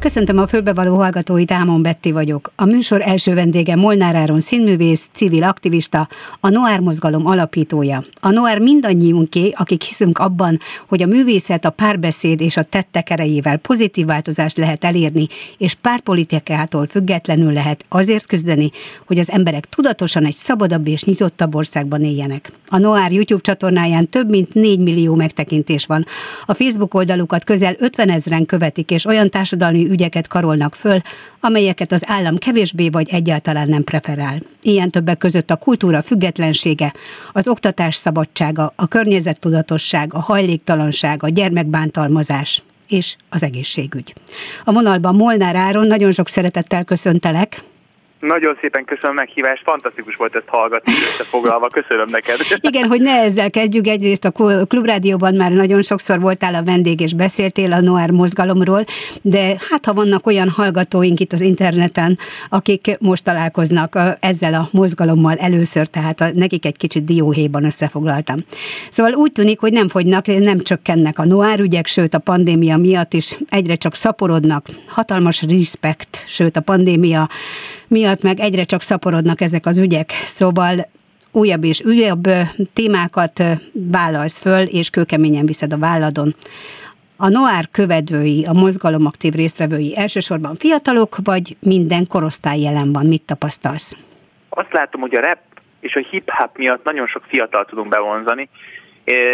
Köszöntöm a fölbevaló hallgatóit, Ámon Betti vagyok. A műsor első vendége Molnár Áron színművész, civil aktivista, a Noár mozgalom alapítója. A Noár mindannyiunké, akik hiszünk abban, hogy a művészet a párbeszéd és a tettek erejével pozitív változást lehet elérni, és párpolitikától függetlenül lehet azért küzdeni, hogy az emberek tudatosan egy szabadabb és nyitottabb országban éljenek. A Noár YouTube csatornáján több mint 4 millió megtekintés van. A Facebook oldalukat közel 50 ezeren követik, és olyan társadalmi ügyeket karolnak föl, amelyeket az állam kevésbé vagy egyáltalán nem preferál. Ilyen többek között a kultúra függetlensége, az oktatás szabadsága, a környezettudatosság, a hajléktalanság, a gyermekbántalmazás és az egészségügy. A vonalban Molnár Áron, nagyon sok szeretettel köszöntelek. Nagyon szépen köszönöm a meghívást, fantasztikus volt ezt hallgatni összefoglalva, köszönöm neked. Igen, hogy ne ezzel kezdjük, egyrészt a Klubrádióban már nagyon sokszor voltál a vendég és beszéltél a Noir mozgalomról, de hát ha vannak olyan hallgatóink itt az interneten, akik most találkoznak ezzel a mozgalommal először, tehát nekik egy kicsit dióhéjban összefoglaltam. Szóval úgy tűnik, hogy nem fogynak, nem csökkennek a Noir ügyek, sőt a pandémia miatt is egyre csak szaporodnak. Hatalmas respekt, sőt a pandémia miatt meg egyre csak szaporodnak ezek az ügyek. Szóval újabb és újabb témákat vállalsz föl, és kőkeményen viszed a válladon. A Noár követői, a mozgalom aktív résztvevői elsősorban fiatalok, vagy minden korosztály jelen van? Mit tapasztalsz? Azt látom, hogy a rap és a hip-hop miatt nagyon sok fiatal tudunk bevonzani,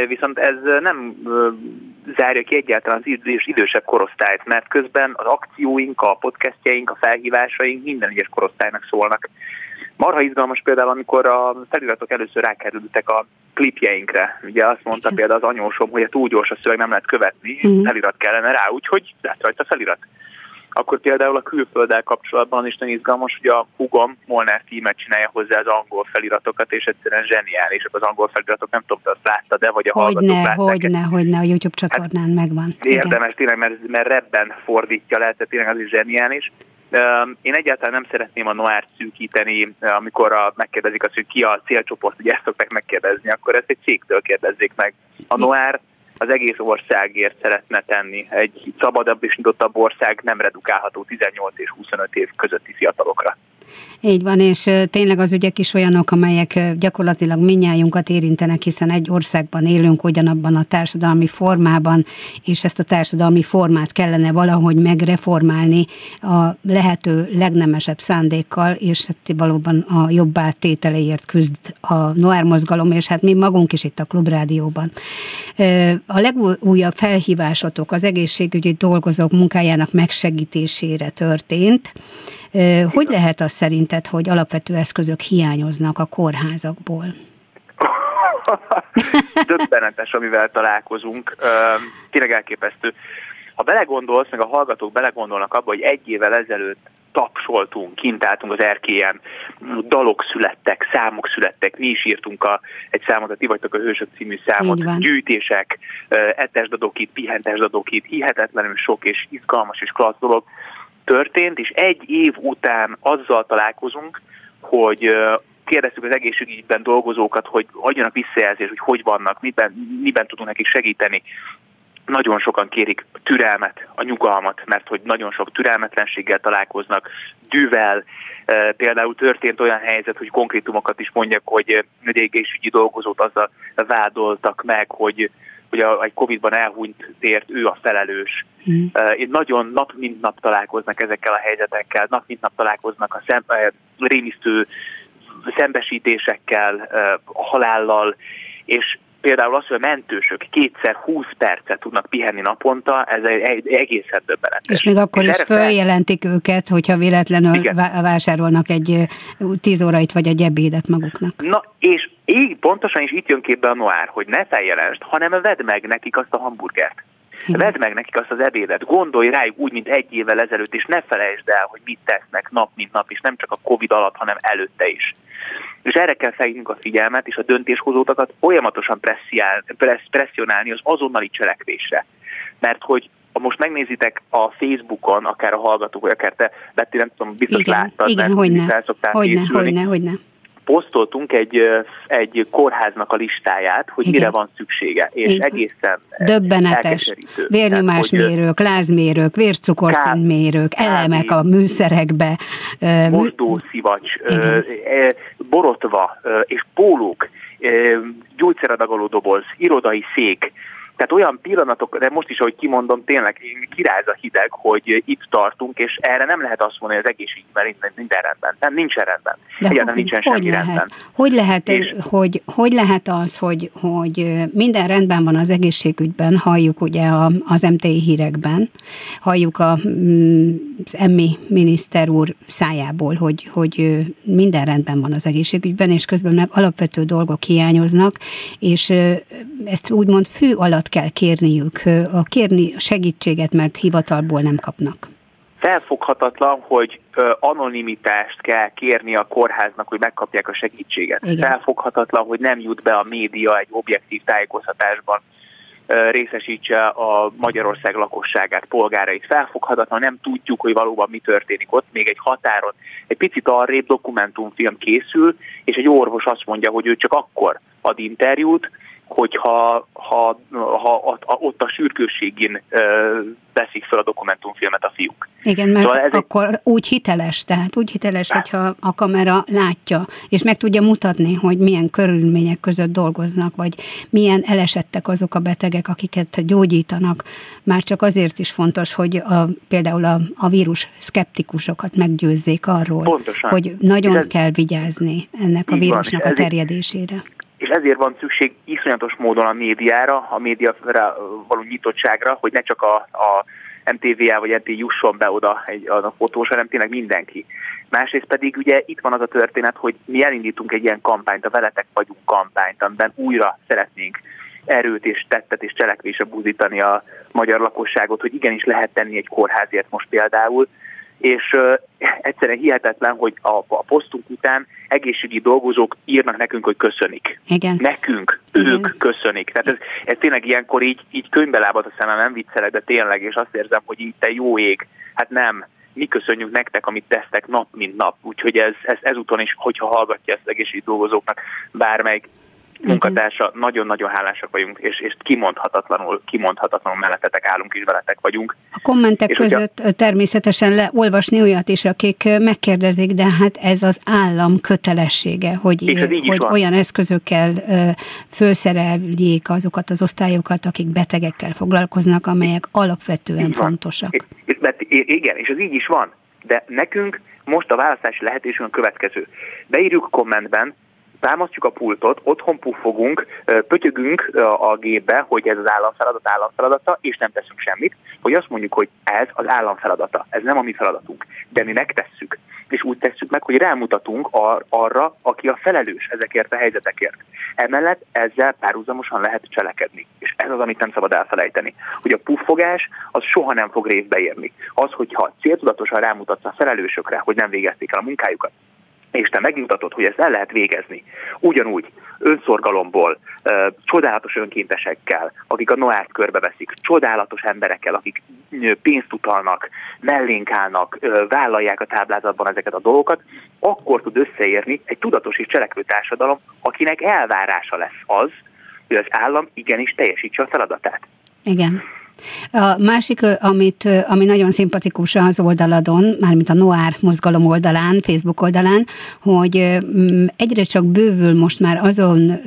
viszont ez nem zárja ki egyáltalán az idősebb korosztályt, mert közben az akcióink, a podcastjaink, a felhívásaink minden egyes korosztálynak szólnak. Marha izgalmas például, amikor a feliratok először rákerültek a klipjeinkre. Ugye azt mondta Igen. például az anyósom, hogy a túl gyors a szöveg nem lehet követni, uh-huh. felirat kellene rá, úgyhogy lett rajta felirat akkor például a külfölddel kapcsolatban is nagyon izgalmas, hogy a hugom Molnár tímet csinálja hozzá az angol feliratokat, és egyszerűen zseniálisak az angol feliratok, nem tudom, te azt láttad de vagy a hogy hallgatók ne, hogy ne, hogy ne, a YouTube csatornán hát megvan. Érdemes tényleg, mert, mert rebben fordítja le, tehát tényleg az is zseniális. Én egyáltalán nem szeretném a Noárt szűkíteni, amikor a, megkérdezik azt, hogy ki a célcsoport, ugye ezt szokták megkérdezni, akkor ezt egy cégtől kérdezzék meg. A Noár az egész országért szeretne tenni. Egy szabadabb és nyitottabb ország nem redukálható 18 és 25 év közötti fiatalokra. Így van, és tényleg az ügyek is olyanok, amelyek gyakorlatilag minnyájunkat érintenek, hiszen egy országban élünk ugyanabban a társadalmi formában, és ezt a társadalmi formát kellene valahogy megreformálni a lehető legnemesebb szándékkal, és hát valóban a jobb tételeért küzd a Noir mozgalom, és hát mi magunk is itt a Klubrádióban. A legújabb felhívásotok az egészségügyi dolgozók munkájának megsegítésére történt. Hogy lehet az szerinted, hogy alapvető eszközök hiányoznak a kórházakból? Döbbenetes, amivel találkozunk. Tényleg elképesztő. Ha belegondolsz, meg a hallgatók belegondolnak abba, hogy egy évvel ezelőtt tapsoltunk, kint álltunk az erkélyen, dalok születtek, számok születtek, mi is írtunk a, egy számot, a Ti vagytok a Hősök című számot, gyűjtések, etesdadokit, pihentesdadokit, hihetetlenül sok és izgalmas és klassz dolog történt, és egy év után azzal találkozunk, hogy kérdeztük az egészségügyben dolgozókat, hogy adjanak visszajelzést, hogy hogy vannak, miben, miben tudunk nekik segíteni. Nagyon sokan kérik türelmet, a nyugalmat, mert hogy nagyon sok türelmetlenséggel találkoznak, dűvel. Például történt olyan helyzet, hogy konkrétumokat is mondjak, hogy egy egészségügyi dolgozót azzal vádoltak meg, hogy hogy a, egy Covid-ban elhunyt tért, ő a felelős. Mm. Én nagyon nap mint nap találkoznak ezekkel a helyzetekkel, nap mint nap találkoznak a szem, rémisztő szembesítésekkel, halállal, és például az, hogy a mentősök kétszer 20 percet tudnak pihenni naponta, ez egy egészen döbbenetes. És még akkor és is följelentik fel... őket, hogyha véletlenül Igen. vásárolnak egy 10 órait vagy egy ebédet maguknak. Na, és így pontosan is itt jön képbe a noár, hogy ne feljelensd, hanem vedd meg nekik azt a hamburgert. Vedd meg nekik azt az ebédet, gondolj rájuk úgy, mint egy évvel ezelőtt, és ne felejtsd el, hogy mit tesznek nap, mint nap, és nem csak a Covid alatt, hanem előtte is. És erre kell felhívnunk a figyelmet, és a döntéshozótakat folyamatosan presszionálni az azonnali cselekvésre. Mert hogy ha most megnézitek a Facebookon, akár a hallgatók, vagy akár te, Betty, nem tudom, biztos igen, láttad, igen, mert hogyne, hogyne, hogyne, hogyne. Posztoltunk egy, egy kórháznak a listáját, hogy Igen. mire van szüksége, és Igen. egészen Döbbenetes. Vérnyomásmérők, lázmérők, vércukorszintmérők, elemek a műszerekbe. Mosdó, szivacs, borotva és pólók, gyógyszeradagoló doboz, irodai szék, tehát olyan pillanatok, de most is, ahogy kimondom, tényleg kiráz a hideg, hogy itt tartunk, és erre nem lehet azt mondani, hogy az egészségügyben minden, minden rendben. Nem, nincsen rendben. De Egyáltalán hogy, nincsen hogy semmi lehet? rendben. Hogy lehet, és, hogy, hogy lehet az, hogy, hogy minden rendben van az egészségügyben, halljuk ugye a, az MTI hírekben, halljuk a, mm, az emmi miniszter úr szájából, hogy, hogy minden rendben van az egészségügyben, és közben meg alapvető dolgok hiányoznak, és ezt úgymond fő alatt sokat kell kérniük, a kérni segítséget, mert hivatalból nem kapnak. Felfoghatatlan, hogy anonimitást kell kérni a kórháznak, hogy megkapják a segítséget. Igen. Felfoghatatlan, hogy nem jut be a média egy objektív tájékoztatásban részesítse a Magyarország lakosságát, polgárait. Felfoghatatlan, nem tudjuk, hogy valóban mi történik ott. Még egy határon egy picit arrébb dokumentumfilm készül, és egy orvos azt mondja, hogy ő csak akkor ad interjút, hogyha ha, ha, ha ott a sürgősségén veszik fel a dokumentumfilmet a fiúk. Igen, mert szóval ez akkor egy... úgy hiteles, tehát úgy hiteles, hát. hogyha a kamera látja, és meg tudja mutatni, hogy milyen körülmények között dolgoznak, vagy milyen elesettek azok a betegek, akiket gyógyítanak. Már csak azért is fontos, hogy a, például a, a vírus szkeptikusokat meggyőzzék arról, Pontosan. hogy nagyon ez... kell vigyázni ennek a vírusnak van, a terjedésére és ezért van szükség iszonyatos módon a médiára, a médiára való nyitottságra, hogy ne csak a, a MTV-el vagy MTV jusson be oda egy, a fotós, hanem tényleg mindenki. Másrészt pedig ugye itt van az a történet, hogy mi elindítunk egy ilyen kampányt, a Veletek vagyunk kampányt, amiben újra szeretnénk erőt és tettet és cselekvésre búzítani a magyar lakosságot, hogy igenis lehet tenni egy kórházért most például, és egyszerűen hihetetlen, hogy a, a posztunk után egészségügyi dolgozók írnak nekünk, hogy köszönik. Igen. Nekünk, Igen. ők köszönik. Tehát ez, ez tényleg ilyenkor így, így könyvbe lábad a szemem, nem viccelek, de tényleg, és azt érzem, hogy így te jó ég, hát nem, mi köszönjük nektek, amit tesztek nap, mint nap. Úgyhogy ez, ez ezúton is, hogyha hallgatja ezt egészségügyi dolgozóknak bármelyik munkatársa, nagyon-nagyon hálásak vagyunk, és, és kimondhatatlanul, kimondhatatlanul mellettetek állunk és veletek vagyunk. A kommentek és között ugye, természetesen leolvasni olyat is, akik megkérdezik, de hát ez az állam kötelessége, hogy, hogy olyan eszközökkel felszereljék azokat az osztályokat, akik betegekkel foglalkoznak, amelyek alapvetően fontosak. Igen, és ez így is van. De nekünk most a választási lehetőségünk a következő. Beírjuk kommentben, támasztjuk a pultot, otthon puffogunk, pötyögünk a gépbe, hogy ez az államfeladat államfeladata, és nem teszünk semmit, hogy azt mondjuk, hogy ez az államfeladata, ez nem a mi feladatunk, de mi megtesszük. És úgy tesszük meg, hogy rámutatunk ar- arra, aki a felelős ezekért a helyzetekért. Emellett ezzel párhuzamosan lehet cselekedni. És ez az, amit nem szabad elfelejteni. Hogy a puffogás az soha nem fog részbe érni. Az, hogyha céltudatosan rámutatsz a felelősökre, hogy nem végezték el a munkájukat, és te megmutatod, hogy ezt el lehet végezni. Ugyanúgy önszorgalomból, csodálatos önkéntesekkel, akik a Noát körbeveszik, csodálatos emberekkel, akik pénzt utalnak, mellénk állnak, vállalják a táblázatban ezeket a dolgokat, akkor tud összeérni egy tudatos és cselekvő társadalom, akinek elvárása lesz az, hogy az állam igenis teljesítse a feladatát. Igen. A másik, amit, ami nagyon szimpatikus az oldaladon, mármint a Noár mozgalom oldalán, Facebook oldalán, hogy egyre csak bővül most már azon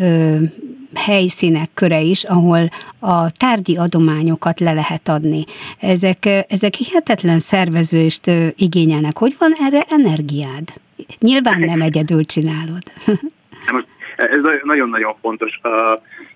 helyszínek köre is, ahol a tárgyi adományokat le lehet adni. Ezek, ezek hihetetlen szervezőst igényelnek. Hogy van erre energiád? Nyilván nem egyedül csinálod. Ez nagyon-nagyon fontos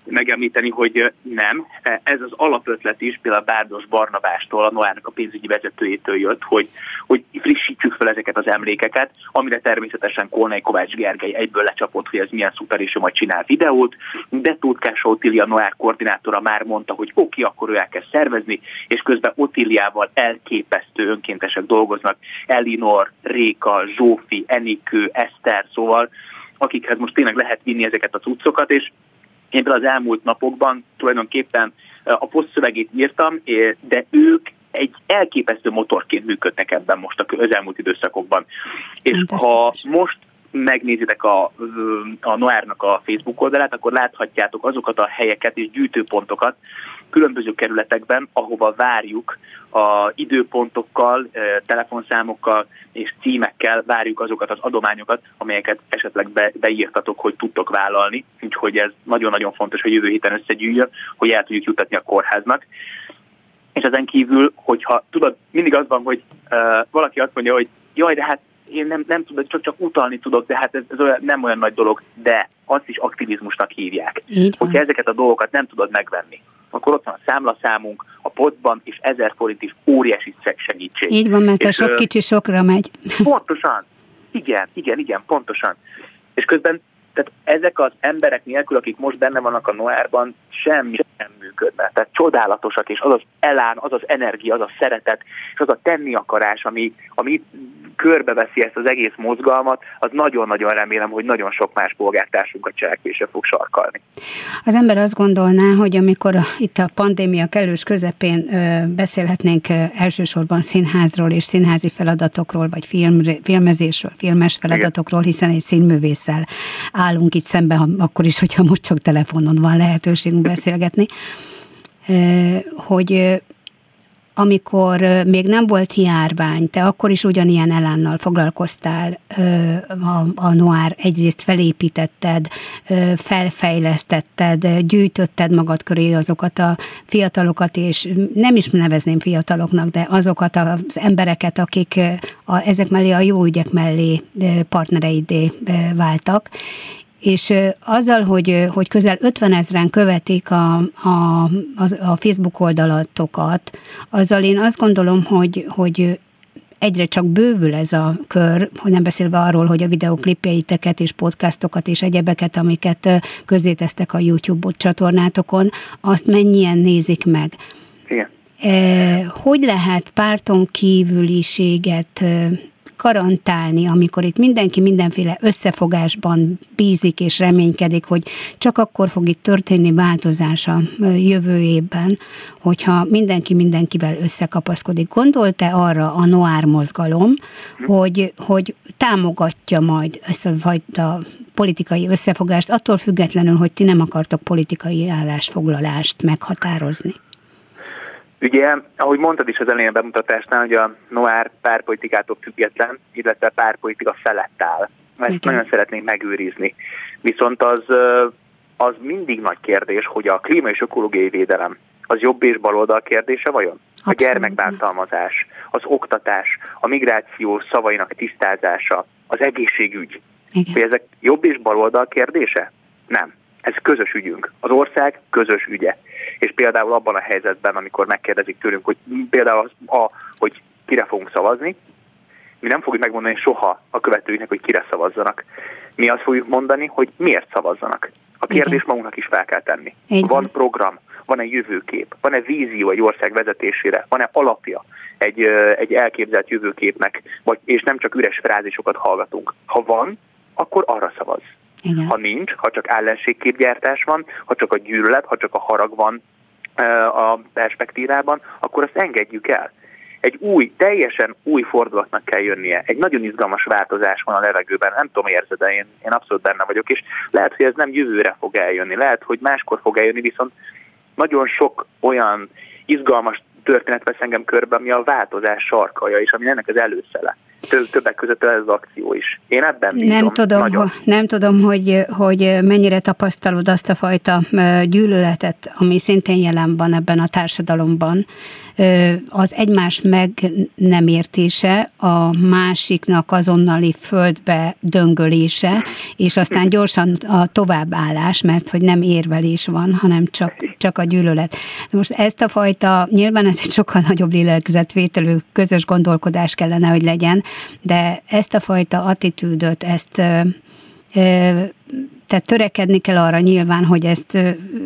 megemlíteni, hogy nem. Ez az alapötlet is például Bárdos Barnabástól, a Noárnak a pénzügyi vezetőjétől jött, hogy, hogy frissítsük fel ezeket az emlékeket, amire természetesen Kolnai Kovács Gergely egyből lecsapott, hogy ez milyen szuper, és ő majd csinál videót, de Tótkás Otília Noár koordinátora már mondta, hogy oké, akkor ő elkezd szervezni, és közben Otíliával elképesztő önkéntesek dolgoznak, Elinor, Réka, Zsófi, Enikő, Eszter, szóval akikhez most tényleg lehet vinni ezeket a cuccokat, és én az elmúlt napokban tulajdonképpen a posztszövegét írtam, de ők egy elképesztő motorként működnek ebben most az elmúlt időszakokban. És ha most megnézitek a, a Noárnak a Facebook oldalát, akkor láthatjátok azokat a helyeket és gyűjtőpontokat különböző kerületekben, ahova várjuk a időpontokkal, telefonszámokkal és címekkel várjuk azokat az adományokat, amelyeket esetleg be, beírtatok, hogy tudtok vállalni. Úgyhogy ez nagyon-nagyon fontos, hogy jövő héten összegyűjjön, hogy el tudjuk jutatni a kórháznak. És ezen kívül, hogyha tudod, mindig az van, hogy uh, valaki azt mondja, hogy jaj, de hát én nem, nem tudok, csak, csak utalni tudok, de hát ez, ez olyan, nem olyan nagy dolog, de azt is aktivizmusnak hívják. Hogyha ezeket a dolgokat nem tudod megvenni, akkor ott van a számlaszámunk, a potban, és ezer forint is óriási segítség. Így van, mert és, a sok kicsi sokra megy. Pontosan. Igen, igen, igen, pontosan. És közben tehát ezek az emberek nélkül, akik most benne vannak a Noárban, semmi sem működne. Tehát csodálatosak, és az az elán, az az energia, az a szeretet, és az a tenni akarás, ami, ami körbeveszi ezt az egész mozgalmat, az nagyon-nagyon remélem, hogy nagyon sok más polgártársunkat cselekvése fog sarkalni. Az ember azt gondolná, hogy amikor itt a pandémia kellős közepén beszélhetnénk elsősorban színházról és színházi feladatokról, vagy film, filmezésről, filmes feladatokról, hiszen egy színművésszel állunk itt szemben, akkor is, hogyha most csak telefonon van lehetőségünk beszélgetni, hogy amikor még nem volt járvány, te akkor is ugyanilyen elánnal foglalkoztál, a, a Noár egyrészt felépítetted, felfejlesztetted, gyűjtötted magad köré azokat a fiatalokat, és nem is nevezném fiataloknak, de azokat az embereket, akik a, ezek mellé a jó ügyek mellé partnereidé váltak, és azzal, hogy, hogy közel 50 ezeren követik a, a, a Facebook oldalatokat, azzal én azt gondolom, hogy, hogy egyre csak bővül ez a kör, hogy nem beszélve arról, hogy a videoklipjeiteket és podcastokat és egyebeket, amiket közzétesztek a YouTube csatornátokon, azt mennyien nézik meg. Igen. Hogy lehet párton kívüliséget garantálni, amikor itt mindenki mindenféle összefogásban bízik és reménykedik, hogy csak akkor fog itt történni változás a jövő évben, hogyha mindenki mindenkivel összekapaszkodik. Gondolt-e arra a Noár mozgalom, hogy, hogy támogatja majd ezt a fajta politikai összefogást, attól függetlenül, hogy ti nem akartok politikai állásfoglalást meghatározni? Ugye, ahogy mondtad is az elején a bemutatásnál, hogy a Noár párpolitikától független, illetve párpolitika felett áll. Ezt Igen. nagyon szeretnénk megőrizni. Viszont az, az mindig nagy kérdés, hogy a klíma és ökológiai védelem az jobb és baloldal kérdése vajon? Abszolút. A gyermekbántalmazás, az oktatás, a migráció szavainak tisztázása, az egészségügy. Igen. Hogy ezek jobb és baloldal kérdése? Nem. Ez közös ügyünk. Az ország közös ügye és például abban a helyzetben, amikor megkérdezik tőlünk, hogy például az, a, hogy kire fogunk szavazni, mi nem fogjuk megmondani soha a követőinek, hogy kire szavazzanak. Mi azt fogjuk mondani, hogy miért szavazzanak. A kérdés magunknak is fel kell tenni. Igen. Van program, van-e jövőkép, van-e vízió egy ország vezetésére, van-e alapja egy, egy elképzelt jövőképnek, vagy, és nem csak üres frázиsokat hallgatunk. Ha van, akkor arra szavaz. Igen. Ha nincs, ha csak ellenségképgyártás van, ha csak a gyűlölet, ha csak a harag van a perspektívában, akkor azt engedjük el. Egy új, teljesen új fordulatnak kell jönnie. Egy nagyon izgalmas változás van a levegőben. Nem tudom, érzed, de én, én abszolút benne vagyok. És lehet, hogy ez nem jövőre fog eljönni. Lehet, hogy máskor fog eljönni, viszont nagyon sok olyan izgalmas történet vesz engem körbe, ami a változás sarkaja, és ami ennek az előszele többek között ez az akció is. Én ebben bízom. Nem tudom, nagyon. nem tudom hogy, hogy mennyire tapasztalod azt a fajta gyűlöletet, ami szintén jelen van ebben a társadalomban, az egymás meg nem értése, a másiknak azonnali földbe döngölése, és aztán gyorsan a továbbállás, mert hogy nem érvelés van, hanem csak, csak a gyűlölet. Most ezt a fajta, nyilván ez egy sokkal nagyobb lélegzetvételű közös gondolkodás kellene, hogy legyen, de ezt a fajta attitűdöt, ezt tehát törekedni kell arra nyilván, hogy ezt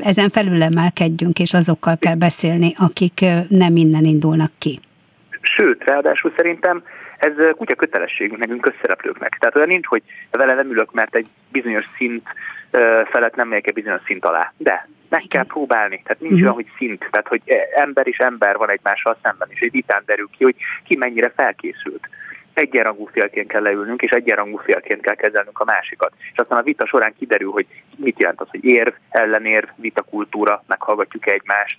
ezen felül emelkedjünk, és azokkal kell beszélni, akik nem innen indulnak ki. Sőt, ráadásul szerintem ez kutya kötelességünk nekünk közszereplőknek. Tehát olyan nincs, hogy vele nem ülök, mert egy bizonyos szint felett nem megyek egy bizonyos szint alá. De meg kell próbálni. Tehát nincs uh-huh. olyan, hogy szint. Tehát, hogy ember és ember van egymással szemben, és egy vitán derül ki, hogy ki mennyire felkészült. Egyenrangú félként kell leülnünk, és egyenrangú félként kell kezelnünk a másikat. És aztán a vita során kiderül, hogy mit jelent az, hogy érv, ellenérv, vitakultúra, meghallgatjuk egymást.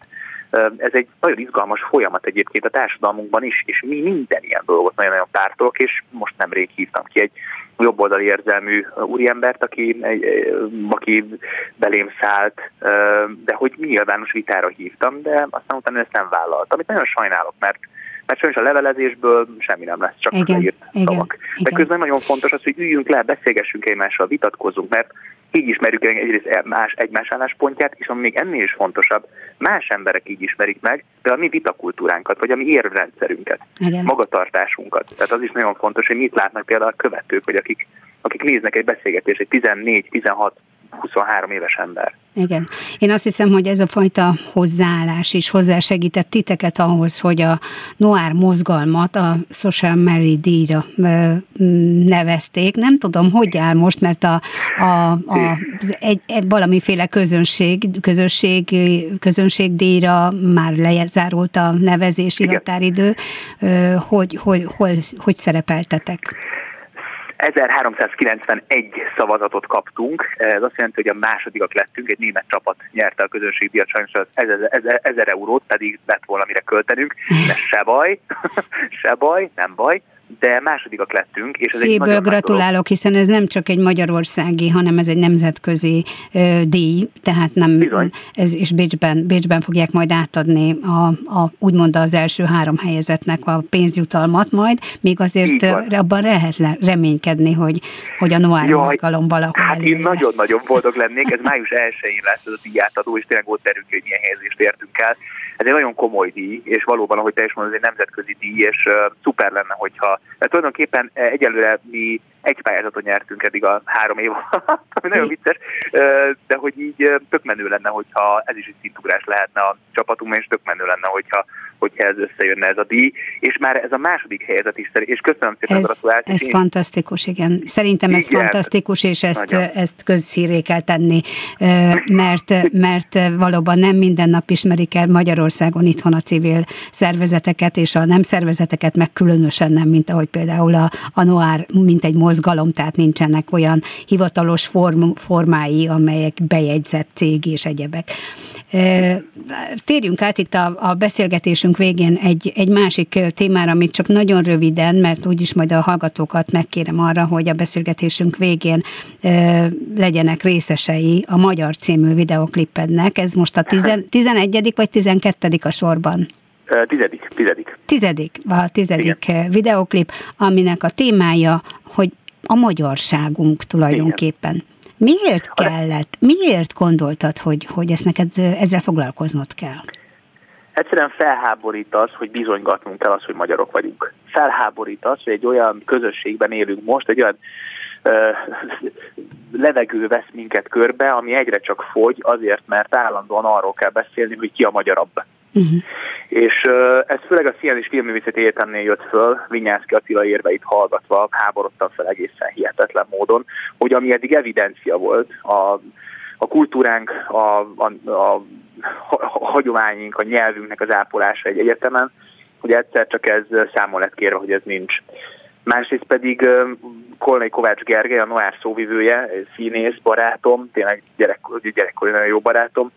Ez egy nagyon izgalmas folyamat egyébként a társadalmunkban is, és mi minden ilyen dolgot nagyon-nagyon pártolok, és most nemrég hívtam ki egy jobboldali érzelmű úriembert, aki, aki belém szállt, de hogy nyilvános vitára hívtam, de aztán utána ezt nem vállaltam, amit nagyon sajnálok, mert mert sajnos a levelezésből semmi nem lesz, csak igen, leírt igen, szavak. Igen. De közben nagyon fontos az, hogy üljünk le, beszélgessünk egymással, vitatkozzunk, mert így ismerjük egyrészt más, egymás álláspontját, és ami még ennél is fontosabb, más emberek így ismerik meg, de a mi vitakultúránkat, vagy a mi érvrendszerünket, Igen. magatartásunkat. Tehát az is nagyon fontos, hogy mit látnak például a követők, vagy akik, akik néznek egy beszélgetést, egy 14, 16, 23 éves ember. Igen. Én azt hiszem, hogy ez a fajta hozzáállás is hozzásegített titeket ahhoz, hogy a Noir mozgalmat a Social Mary díjra nevezték. Nem tudom, hogy áll most, mert a, a, a egy, egy, valamiféle közönség, közösség, közönségdíjra már lezárult a nevezési Igen. határidő. Hogy, hogy, hogy, hogy szerepeltetek? 1391 szavazatot kaptunk, ez azt jelenti, hogy a másodikak lettünk, egy német csapat nyerte a közönségdíjat, sajnos az 1000, 1000 eurót pedig lett volna mire költenünk, de se baj, se baj, nem baj de másodikak lettünk. És ez Szívből egy gratulálok, dolog. hiszen ez nem csak egy magyarországi, hanem ez egy nemzetközi ö, díj, tehát nem, Bizony. ez is Bécsben, Bécsben fogják majd átadni a, a, úgymond az első három helyezetnek a pénzjutalmat majd, még azért abban lehet reménykedni, hogy, hogy a Noir Jaj, mozgalom valahol Hát én nagyon-nagyon boldog lennék, ez május 1-én lesz ez a díjátadó, és tényleg ott derül hogy milyen helyezést értünk el. Ez egy nagyon komoly díj, és valóban, ahogy te is mondod, ez egy nemzetközi díj, és uh, szuper lenne, hogyha mert tulajdonképpen egyelőre mi egy pályázatot nyertünk eddig a három év alatt, ami nagyon vicces, de hogy így tök menő lenne, hogyha ez is egy szintugrás lehetne a csapatunkban, és tök menő lenne, hogyha, hogyha ez összejönne ez a díj, és már ez a második helyzet is, és köszönöm szépen ez, a gratulációt. Ez én... fantasztikus, igen. Szerintem ez igen, fantasztikus, és ezt, ezt közszíré kell tenni, mert, mert valóban nem minden nap ismerik el Magyarországon itthon a civil szervezeteket, és a nem szervezeteket meg különösen nem, mint ahogy például a, a Noár, mint egy mozgalom, tehát nincsenek olyan hivatalos form, formái, amelyek bejegyzett cég és egyebek. Térjünk át itt a, a beszélgetésünk végén egy, egy másik témára, amit csak nagyon röviden, mert úgyis majd a hallgatókat megkérem arra, hogy a beszélgetésünk végén ö, legyenek részesei a Magyar című videoklipednek. Ez most a tizen, 11. vagy 12. a sorban? Tizedik, tizedik. Tizedik, a tizedik Igen. videoklip, aminek a témája, a magyarságunk tulajdonképpen. Igen. Miért kellett, miért gondoltad, hogy, hogy ezt neked ezzel foglalkoznod kell? Egyszerűen felháborít az, hogy bizonygatnunk kell az, hogy magyarok vagyunk. Felháborít az, hogy egy olyan közösségben élünk most, egy olyan ö, levegő vesz minket körbe, ami egyre csak fogy, azért, mert állandóan arról kell beszélni, hogy ki a magyarabb. Uh-huh. És uh, ez főleg a Szien és Filmművészeti Egyetemnél jött föl, Vinyászki Attila érveit hallgatva, háborodtam fel egészen hihetetlen módon, hogy ami eddig evidencia volt, a, a kultúránk, a, a, a, a hagyományunk, a nyelvünknek az ápolása egy egyetemen, hogy egyszer csak ez számon lett kérve, hogy ez nincs. Másrészt pedig Kolnai Kovács Gergely, a Noár szóvivője, színész, barátom, tényleg gyerek, gyerekkori nagyon jó barátom,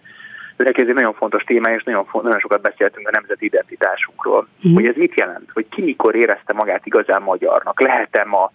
de neki ez egy nagyon fontos téma, és nagyon, nagyon sokat beszéltünk a nemzeti identitásunkról. Mm. Hogy ez mit jelent? Hogy ki mikor érezte magát igazán magyarnak? Lehet-e ma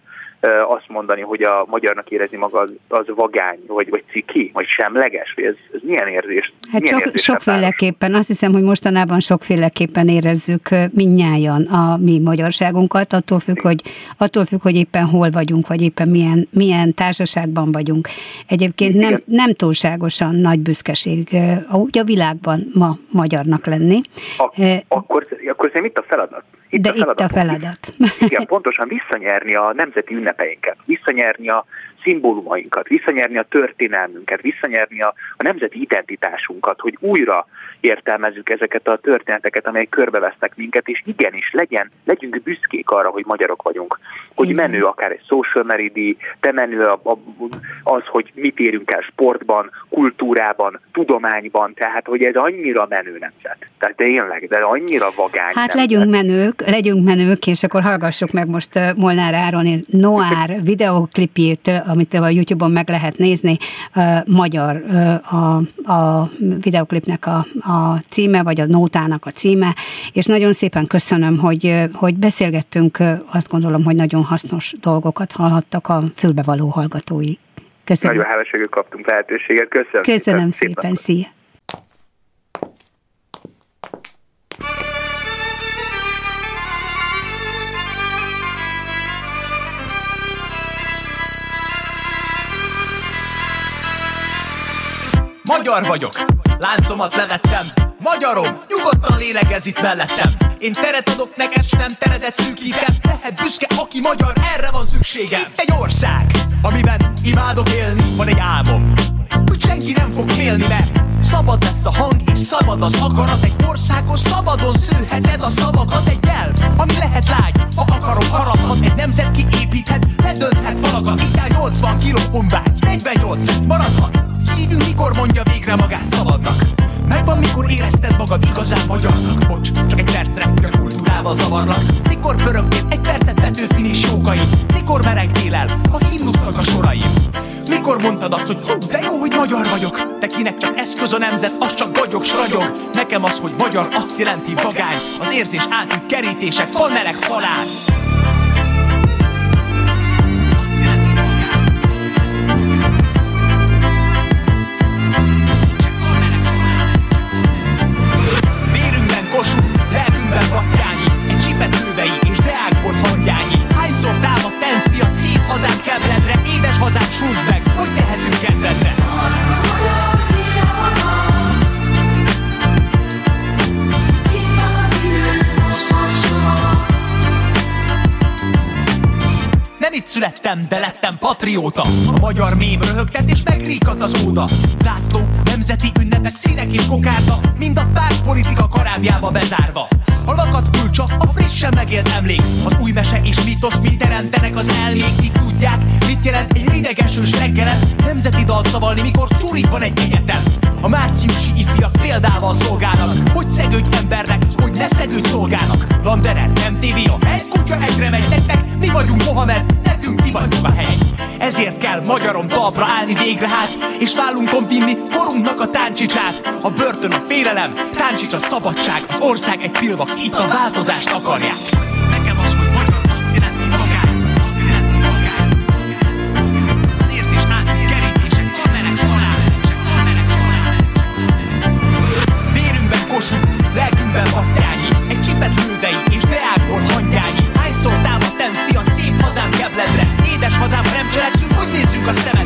azt mondani, hogy a magyarnak érezni maga az, vagány, vagy, vagy ciki, vagy semleges, vagy ez, ez milyen érzés? Hát milyen sok, sokféleképpen, azt hiszem, hogy mostanában sokféleképpen érezzük minnyáján a mi magyarságunkat, attól függ, hogy, attól függ, hogy éppen hol vagyunk, vagy éppen milyen, milyen társaságban vagyunk. Egyébként nem, nem túlságosan nagy büszkeség úgy a világban ma magyarnak lenni. A, akkor, akkor szerintem itt a feladat. Itt De a feladat. itt a feladat. Igen, pontosan visszanyerni a nemzeti ünnepeinket, visszanyerni a szimbólumainkat, visszanyerni a történelmünket, visszanyerni a, a nemzeti identitásunkat, hogy újra értelmezzük ezeket a történeteket, amelyek körbevesznek minket, és igenis legyen, legyünk büszkék arra, hogy magyarok vagyunk. Hogy Igen. menő akár egy social media de menő a, a, az, hogy mit érünk el sportban, kultúrában, tudományban, tehát hogy ez annyira menő nemzet. Tehát tényleg, de annyira vagány. Hát legyünk menők, legyünk menők, és akkor hallgassuk meg most Molnár Áron Noár videoklipjét, amit a YouTube-on meg lehet nézni. Magyar a, a videoklipnek a, a címe, vagy a nótának a címe, és nagyon szépen köszönöm, hogy, hogy beszélgettünk, azt gondolom, hogy nagyon hasznos dolgokat hallhattak a fülbevaló hallgatói. Köszönöm. Nagyon hálás, hogy kaptunk lehetőséget. Köszönöm. Köszönöm szépen, szépen. szia. Magyar vagyok, láncomat levettem. Magyarom, nyugodtan lélegez itt mellettem. Én teret adok neked, s nem teredet szűkítem. Lehet büszke, aki magyar, erre van szüksége. Itt egy ország, amiben imádok élni. Van egy álmom, hogy senki nem fog félni, mert Szabad lesz a hang és szabad az akarat. Egy országos szabadon szőheted a szavakat. Egy nyelv, ami lehet lágy, ha akarom haraphat. Egy nemzet kiépíthet, ledönthet valakat Itt 80 kiló bombágy, 48 lett maradhat. Szívünk mikor mondja végre magát szabadnak? Megvan mikor érezted magad igazán magyarnak? Bocs, csak egy percre, hogy a kultúrával zavarlak. Mikor pörögtél egy percet Petőfin és jókai? Mikor merengtél el a himnusznak a soraim? Mikor mondtad azt, hogy hú, de jó, hogy magyar vagyok. Te kinek csak eszköz a nemzet, az csak vagyok, s ragyog Nekem az, hogy magyar azt jelenti vagány. Az érzés átüt kerítések, panelek falán patrióta. A magyar mém röhögtet és megríkat az óda. Zászló, nemzeti ünnepek, színek és kokárda Mind a pártpolitika karábjába bezárva. A lakat kulcsa, a frissen megélt emlék. Az új mese és mitosz, mit teremtenek az elmék? Míg tudják, mit jelent egy ridegesős reggelet Nemzeti dalt szavalni, mikor csurik van egy egyetem. A márciusi ifjak példával szolgálnak Hogy szegődj embernek, hogy ne szegődj szolgálnak. Landeren, MTV, a egy kutya egyre megy nektek Mi vagyunk Mohamed, ti vagyunk a hely? Ezért kell magyarom talpra állni végre hát És vállunkon vinni korunknak a táncsicsát. A börtön a félelem, táncsics a szabadság Az ország egy pilvax itt a változást akarják hogy nézzünk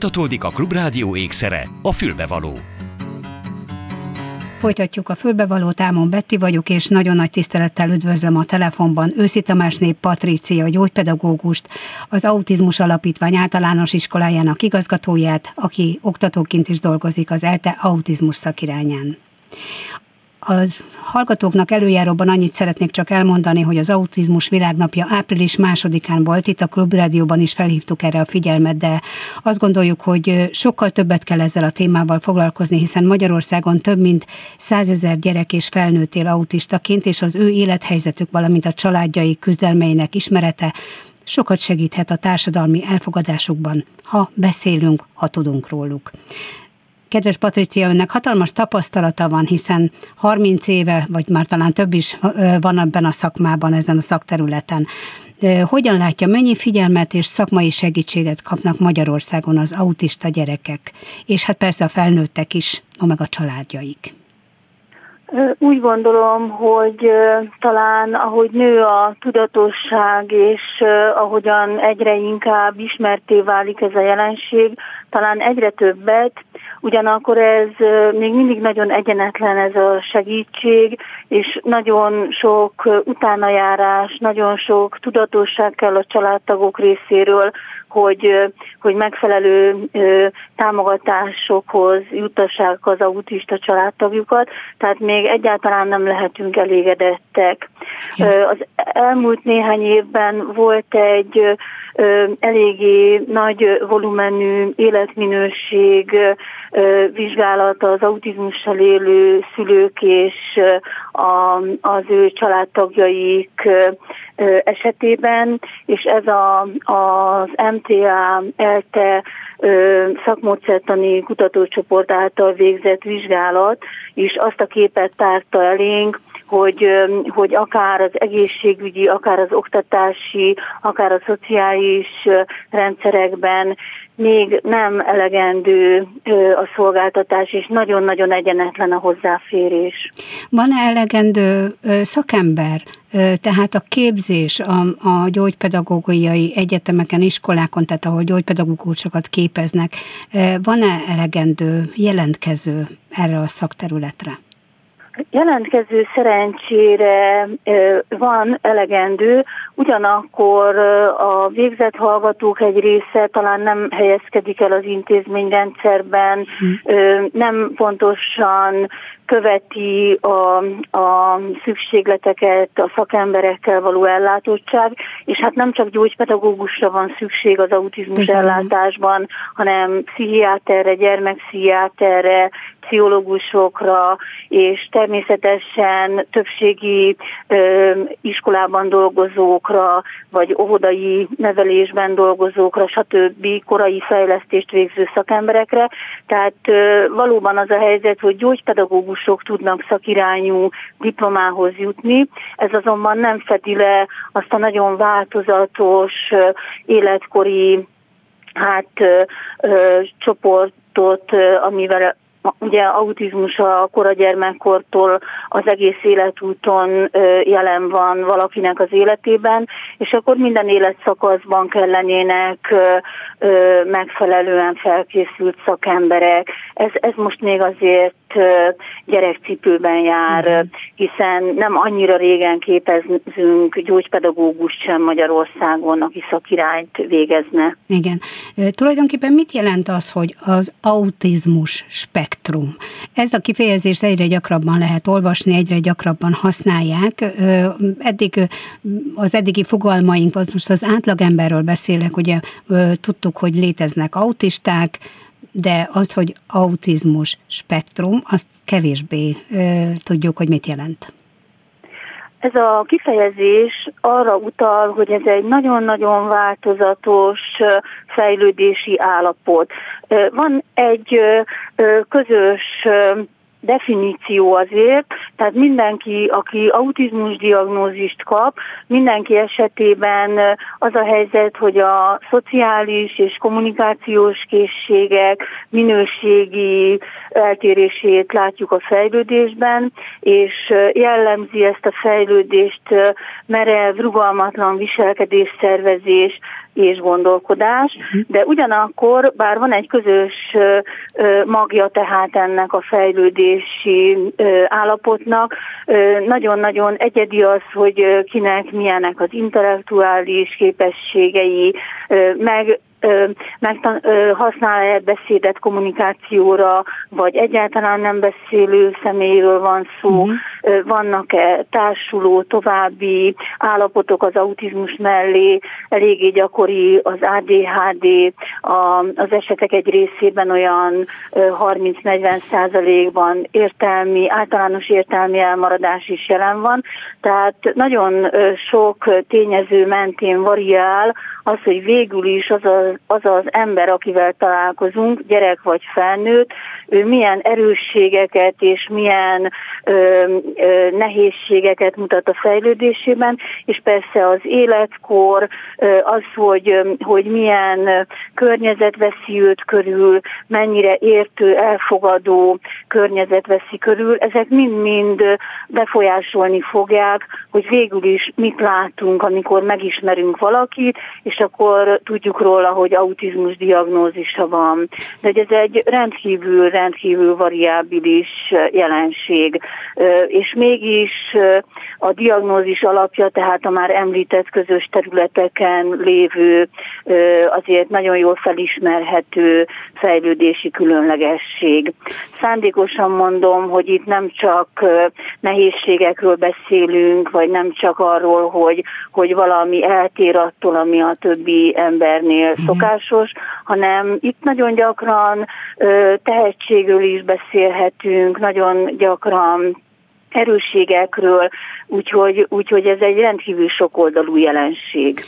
Folytatódik a Klubrádió ékszere, a fülbevaló. Folytatjuk a fülbevaló támon Betti vagyok, és nagyon nagy tisztelettel üdvözlöm a telefonban Őszi Tamásné Patrícia gyógypedagógust, az Autizmus Alapítvány általános iskolájának igazgatóját, aki oktatóként is dolgozik az ELTE autizmus szakirányán. Az hallgatóknak előjáróban annyit szeretnék csak elmondani, hogy az autizmus világnapja április másodikán volt, itt a Klubrádióban is felhívtuk erre a figyelmet, de azt gondoljuk, hogy sokkal többet kell ezzel a témával foglalkozni, hiszen Magyarországon több mint százezer gyerek és felnőtt él autistaként, és az ő élethelyzetük, valamint a családjai küzdelmeinek ismerete sokat segíthet a társadalmi elfogadásukban, ha beszélünk, ha tudunk róluk. Kedves Patricia, önnek hatalmas tapasztalata van, hiszen 30 éve, vagy már talán több is van ebben a szakmában, ezen a szakterületen. Hogyan látja, mennyi figyelmet és szakmai segítséget kapnak Magyarországon az autista gyerekek, és hát persze a felnőttek is, meg a családjaik? Úgy gondolom, hogy talán ahogy nő a tudatosság, és ahogyan egyre inkább ismerté válik ez a jelenség, talán egyre többet, ugyanakkor ez még mindig nagyon egyenetlen ez a segítség, és nagyon sok utánajárás, nagyon sok tudatosság kell a családtagok részéről, hogy, hogy megfelelő támogatásokhoz juttassák az autista családtagjukat, tehát még egyáltalán nem lehetünk elégedettek. Az elmúlt néhány évben volt egy eléggé nagy volumenű életminőség vizsgálata az autizmussal élő szülők és az ő családtagjaik esetében, és ez a, az MTA ELTE szakmódszertani kutatócsoport által végzett vizsgálat is azt a képet tárta elénk, hogy, hogy akár az egészségügyi, akár az oktatási, akár a szociális rendszerekben még nem elegendő a szolgáltatás, és nagyon-nagyon egyenetlen a hozzáférés. Van-e elegendő szakember, tehát a képzés a, a gyógypedagógiai egyetemeken, iskolákon, tehát ahol gyógypedagógusokat képeznek, van-e elegendő jelentkező erre a szakterületre? Jelentkező szerencsére van elegendő, ugyanakkor a végzett hallgatók egy része talán nem helyezkedik el az intézményrendszerben, hm. nem pontosan követi a, a szükségleteket, a szakemberekkel való ellátottság, és hát nem csak gyógypedagógusra van szükség az autizmus Bizony. ellátásban, hanem pszichiáterre, gyermekpszichiáterre, pszichológusokra, és természetesen többségi ö, iskolában dolgozókra, vagy óvodai nevelésben dolgozókra, stb. korai fejlesztést végző szakemberekre. Tehát ö, valóban az a helyzet, hogy gyógypedagógusok tudnak szakirányú diplomához jutni, ez azonban nem fedi le azt a nagyon változatos életkori hát ö, ö, csoportot, amivel ugye autizmus a kora gyermekkortól az egész életúton jelen van valakinek az életében, és akkor minden életszakaszban kellenének megfelelően felkészült szakemberek. Ez, ez most még azért gyerekcipőben jár, hiszen nem annyira régen képezünk gyógypedagógus sem Magyarországon, aki szakirányt végezne. Igen. Tulajdonképpen mit jelent az, hogy az autizmus spektrum? Ez a kifejezést egyre gyakrabban lehet olvasni, egyre gyakrabban használják. Eddig az eddigi fogalmaink, most az átlagemberről beszélek, ugye tudtuk, hogy léteznek autisták, de az, hogy autizmus spektrum, azt kevésbé tudjuk, hogy mit jelent. Ez a kifejezés arra utal, hogy ez egy nagyon-nagyon változatos fejlődési állapot. Van egy közös definíció azért, tehát mindenki, aki autizmus diagnózist kap, mindenki esetében az a helyzet, hogy a szociális és kommunikációs készségek minőségi eltérését látjuk a fejlődésben, és jellemzi ezt a fejlődést merev, rugalmatlan viselkedésszervezés, és gondolkodás, mhm. de ugyanakkor, bár van egy közös magja tehát ennek a fejlődési állapotnak, nagyon-nagyon egyedi az, hogy kinek milyenek az intellektuális képességei, meg megtan- használ-e beszédet kommunikációra, vagy egyáltalán nem beszélő személyről van szó, uh-huh. vannak-e társuló további állapotok az autizmus mellé, eléggé gyakori az ADHD, a, az esetek egy részében olyan 30-40 százalékban értelmi, általános értelmi elmaradás is jelen van, tehát nagyon sok tényező mentén variál az, hogy végül is az a az az ember, akivel találkozunk, gyerek vagy felnőtt, ő milyen erősségeket és milyen ö, ö, nehézségeket mutat a fejlődésében, és persze az életkor, ö, az, hogy, hogy milyen környezet veszi őt körül, mennyire értő, elfogadó környezet veszi körül, ezek mind-mind befolyásolni fogják, hogy végül is mit látunk, amikor megismerünk valakit, és akkor tudjuk róla, hogy autizmus diagnózisa van. De hogy ez egy rendkívül, rendkívül variábilis jelenség. És mégis a diagnózis alapja, tehát a már említett közös területeken lévő, azért nagyon jól felismerhető fejlődési különlegesség. Szándékosan mondom, hogy itt nem csak nehézségekről beszélünk, vagy nem csak arról, hogy, hogy valami eltér attól, ami a többi embernél mhm. Szokásos, hanem itt nagyon gyakran tehetségről is beszélhetünk, nagyon gyakran erősségekről, úgyhogy, úgyhogy ez egy rendkívül sokoldalú jelenség.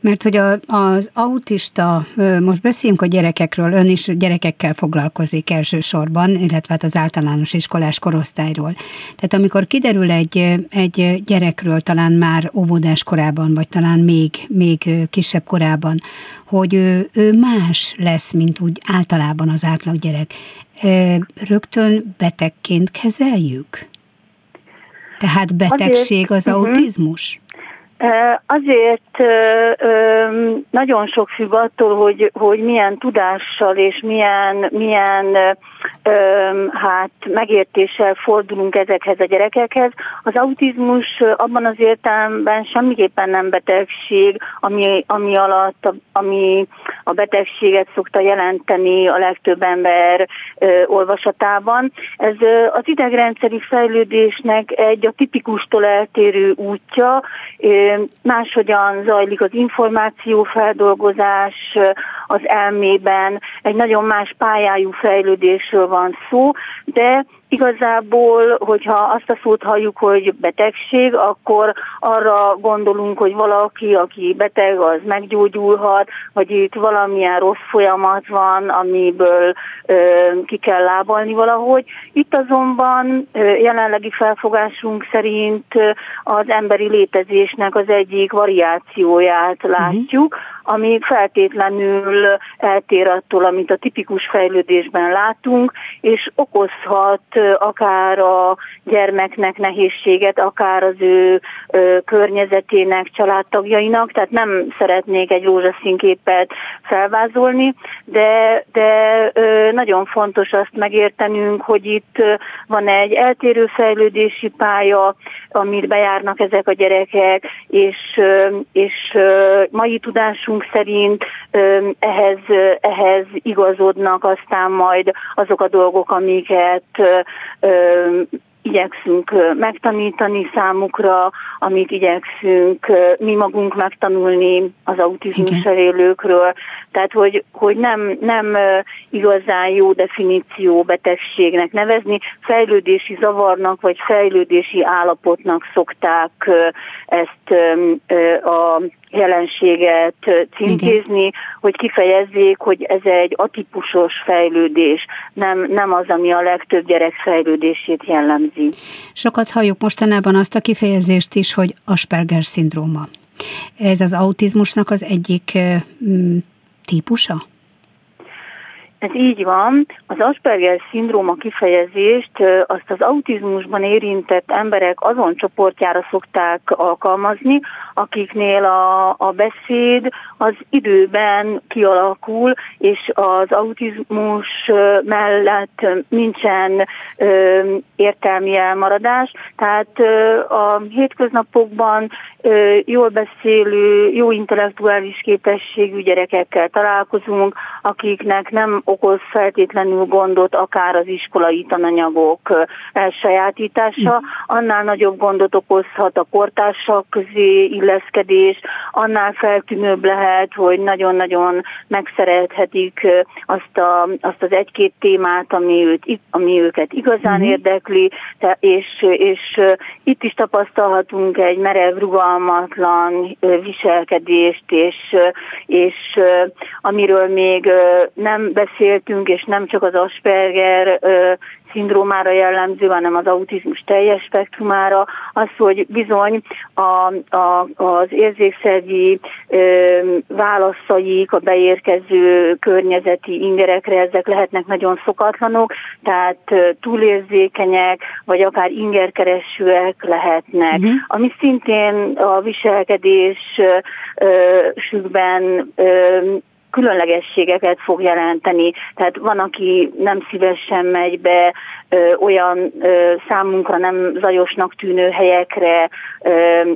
Mert hogy a, az autista, most beszéljünk a gyerekekről, ön is gyerekekkel foglalkozik elsősorban, illetve hát az általános iskolás korosztályról. Tehát amikor kiderül egy, egy gyerekről, talán már óvodás korában, vagy talán még, még kisebb korában, hogy ő, ő más lesz, mint úgy általában az átlag gyerek, rögtön betegként kezeljük? Tehát betegség az uh-huh. autizmus? Azért nagyon sok függ attól, hogy, hogy milyen tudással és milyen, milyen hát megértéssel fordulunk ezekhez a gyerekekhez. Az autizmus abban az értelemben semmiképpen nem betegség, ami, ami alatt, ami a betegséget szokta jelenteni a legtöbb ember olvasatában. Ez az idegrendszeri fejlődésnek egy a tipikustól eltérő útja, máshogyan zajlik az információfeldolgozás az elmében, egy nagyon más pályájú fejlődésről van szó, de Igazából, hogyha azt a szót halljuk, hogy betegség, akkor arra gondolunk, hogy valaki, aki beteg, az meggyógyulhat, vagy itt valamilyen rossz folyamat van, amiből ö, ki kell lábalni valahogy. Itt azonban ö, jelenlegi felfogásunk szerint az emberi létezésnek az egyik variációját mhm. látjuk, uh-huh ami feltétlenül eltér attól, amit a tipikus fejlődésben látunk, és okozhat akár a gyermeknek nehézséget, akár az ő környezetének, családtagjainak, tehát nem szeretnék egy rózsaszínképet felvázolni, de, de nagyon fontos azt megértenünk, hogy itt van egy eltérő fejlődési pálya, amit bejárnak ezek a gyerekek, és, és mai tudásunk véleményünk szerint ehhez, ehhez igazodnak aztán majd azok a dolgok, amiket igyekszünk megtanítani számukra, amit igyekszünk mi magunk megtanulni az autizmussal élőkről. Tehát, hogy, hogy nem, nem igazán jó definíció betegségnek nevezni, fejlődési zavarnak vagy fejlődési állapotnak szokták ezt a jelenséget címkézni, Igen. hogy kifejezzék, hogy ez egy atipusos fejlődés, nem, nem az, ami a legtöbb gyerek fejlődését jellemzi. Sokat halljuk mostanában azt a kifejezést is, hogy Asperger szindróma. Ez az autizmusnak az egyik típusa? Ez így van. Az Asperger szindróma kifejezést azt az autizmusban érintett emberek azon csoportjára szokták alkalmazni, akiknél a, a beszéd az időben kialakul, és az autizmus mellett nincsen ö, értelmi elmaradás. Tehát ö, a hétköznapokban ö, jól beszélő, jó intellektuális képességű gyerekekkel találkozunk, akiknek nem okoz feltétlenül gondot, akár az iskolai tananyagok elsajátítása, annál nagyobb gondot okozhat a kortársak közé illeszkedés, annál feltűnőbb lehet, hogy nagyon-nagyon megszerethetik azt, a, azt az egy-két témát, ami, őt, ami őket igazán mm-hmm. érdekli, és, és itt is tapasztalhatunk egy merev, rugalmatlan viselkedést, és, és amiről még nem beszéltünk, és nem csak az Asperger szindrómára jellemző, hanem az autizmus teljes spektrumára, az, hogy bizony a, a, az érzékszervi ö, válaszaik a beérkező környezeti ingerekre, ezek lehetnek nagyon szokatlanok, tehát ö, túlérzékenyek, vagy akár ingerkeresőek lehetnek, uh-huh. ami szintén a viselkedésükben különlegességeket fog jelenteni. Tehát van, aki nem szívesen megy be ö, olyan ö, számunkra nem zajosnak tűnő helyekre, ö,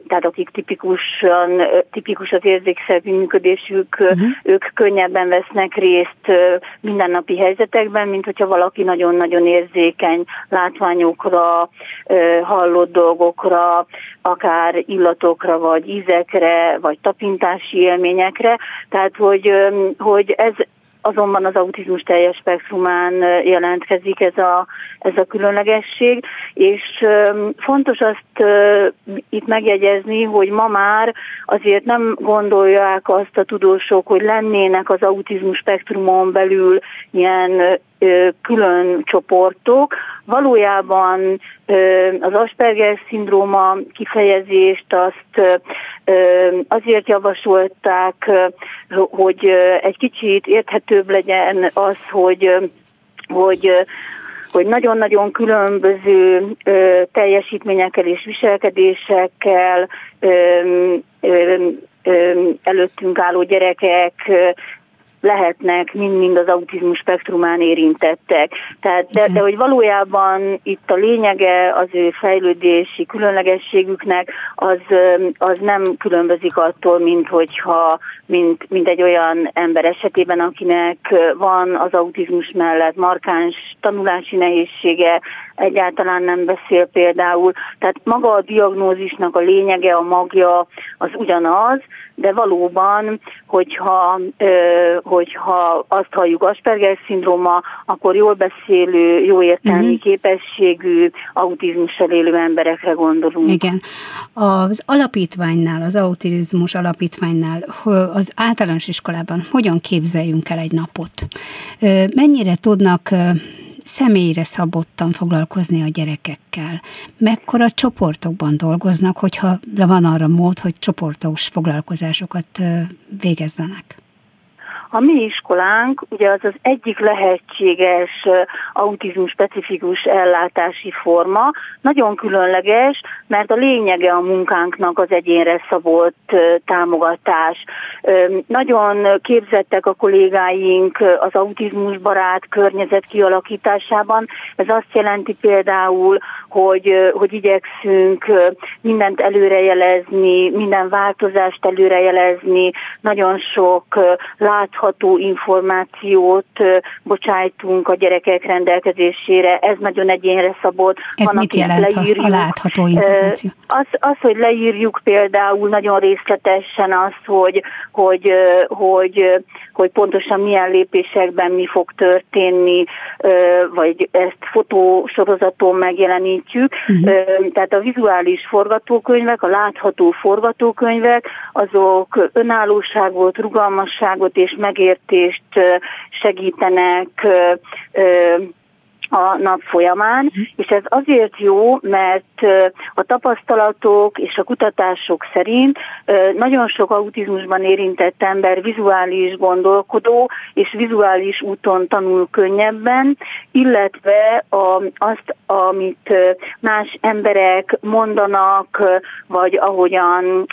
tehát akik tipikusan, ö, tipikus az érzékszervi működésük, uh-huh. ők könnyebben vesznek részt ö, mindennapi helyzetekben, mint hogyha valaki nagyon-nagyon érzékeny látványokra, ö, hallott dolgokra, akár illatokra, vagy ízekre, vagy tapintási élményekre. Tehát, hogy, hogy ez azonban az autizmus teljes spektrumán jelentkezik ez a, ez a különlegesség, és fontos azt itt megjegyezni, hogy ma már azért nem gondolják azt a tudósok, hogy lennének az autizmus spektrumon belül ilyen külön csoportok. Valójában az Asperger szindróma kifejezést azt azért javasolták, hogy egy kicsit érthetőbb legyen az, hogy hogy hogy nagyon-nagyon különböző ö, teljesítményekkel és viselkedésekkel ö, ö, előttünk álló gyerekek lehetnek mind-mind az autizmus spektrumán érintettek. Tehát, de, de hogy valójában itt a lényege az ő fejlődési különlegességüknek az, az nem különbözik attól, mint hogyha mint, mint egy olyan ember esetében, akinek van az autizmus mellett markáns tanulási nehézsége, egyáltalán nem beszél például. Tehát maga a diagnózisnak a lényege, a magja az ugyanaz, de valóban, hogyha, hogyha azt halljuk Asperger szindróma, akkor jól beszélő, jó értelmi uh-huh. képességű, autizmussal élő emberekre gondolunk. Igen. Az alapítványnál, az autizmus alapítványnál, az általános iskolában hogyan képzeljünk el egy napot? Mennyire tudnak személyre szabottan foglalkozni a gyerekekkel? Mekkora csoportokban dolgoznak, hogyha van arra mód, hogy csoportos foglalkozásokat végezzenek? A mi iskolánk ugye az az egyik lehetséges autizmus specifikus ellátási forma, nagyon különleges, mert a lényege a munkánknak az egyénre szabott támogatás. Nagyon képzettek a kollégáink az autizmus barát környezet kialakításában. Ez azt jelenti például, hogy, hogy igyekszünk mindent előrejelezni, minden változást előrejelezni, nagyon sok látható információt bocsájtunk a gyerekek rendelkezésére, ez nagyon egyénre szabott. Ez Van, mit jelent leírjuk. a látható információ? Az, az, hogy leírjuk például nagyon részletesen azt, hogy, hogy, hogy, hogy pontosan milyen lépésekben mi fog történni, vagy ezt fotósorozaton megjelenítjük. Uh-huh. Tehát a vizuális forgatókönyvek, a látható forgatókönyvek, azok önállóságot, rugalmasságot és megértést segítenek a nap folyamán, és ez azért jó, mert a tapasztalatok és a kutatások szerint nagyon sok autizmusban érintett ember vizuális gondolkodó és vizuális úton tanul könnyebben, illetve azt, amit más emberek mondanak, vagy ahogyan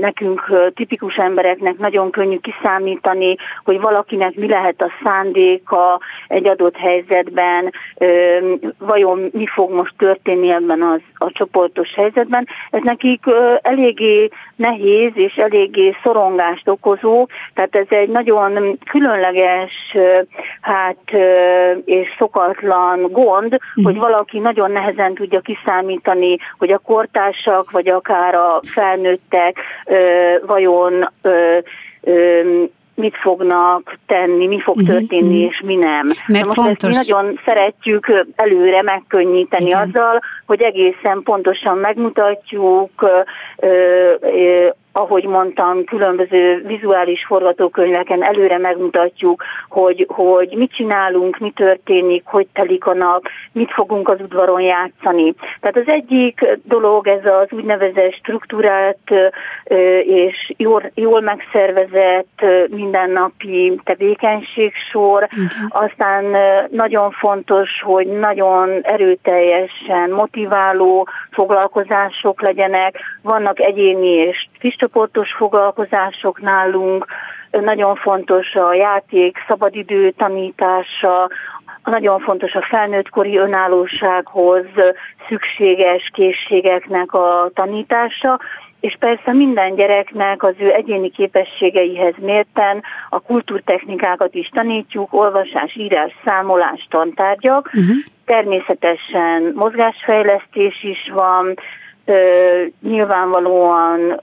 nekünk tipikus embereknek nagyon könnyű kiszámítani, hogy valakinek mi lehet a szándéka egy adott helyzetben, vajon mi fog most történni ebben az, a csoportos helyzetben. Ez nekik eléggé nehéz és eléggé szorongást okozó, tehát ez egy nagyon különleges hát, és szokatlan gond, mm. hogy valaki nagyon nehezen tudja kiszámítani, hogy a kortársak, vagy akár a felnőttek vajon mit fognak tenni, mi fog mhm, történni, uh-huh. és mi nem. Mert most fontos. ezt mi nagyon szeretjük előre megkönnyíteni Igen. azzal, hogy egészen pontosan megmutatjuk, ahogy mondtam, különböző vizuális forgatókönyveken előre megmutatjuk, hogy, hogy mit csinálunk, mi történik, hogy telik a nap, mit fogunk az udvaron játszani. Tehát az egyik dolog ez az úgynevezett struktúrált és jól, jól megszervezett mindennapi tevékenység-sor. Aztán nagyon fontos, hogy nagyon erőteljesen motiváló foglalkozások legyenek, vannak egyéni és kis csoportos foglalkozások nálunk, nagyon fontos a játék, szabadidő tanítása, nagyon fontos a felnőttkori önállósághoz szükséges készségeknek a tanítása, és persze minden gyereknek az ő egyéni képességeihez mérten a kultúrtechnikákat is tanítjuk, olvasás, írás, számolás, tantárgyak. Uh-huh. Természetesen mozgásfejlesztés is van, nyilvánvalóan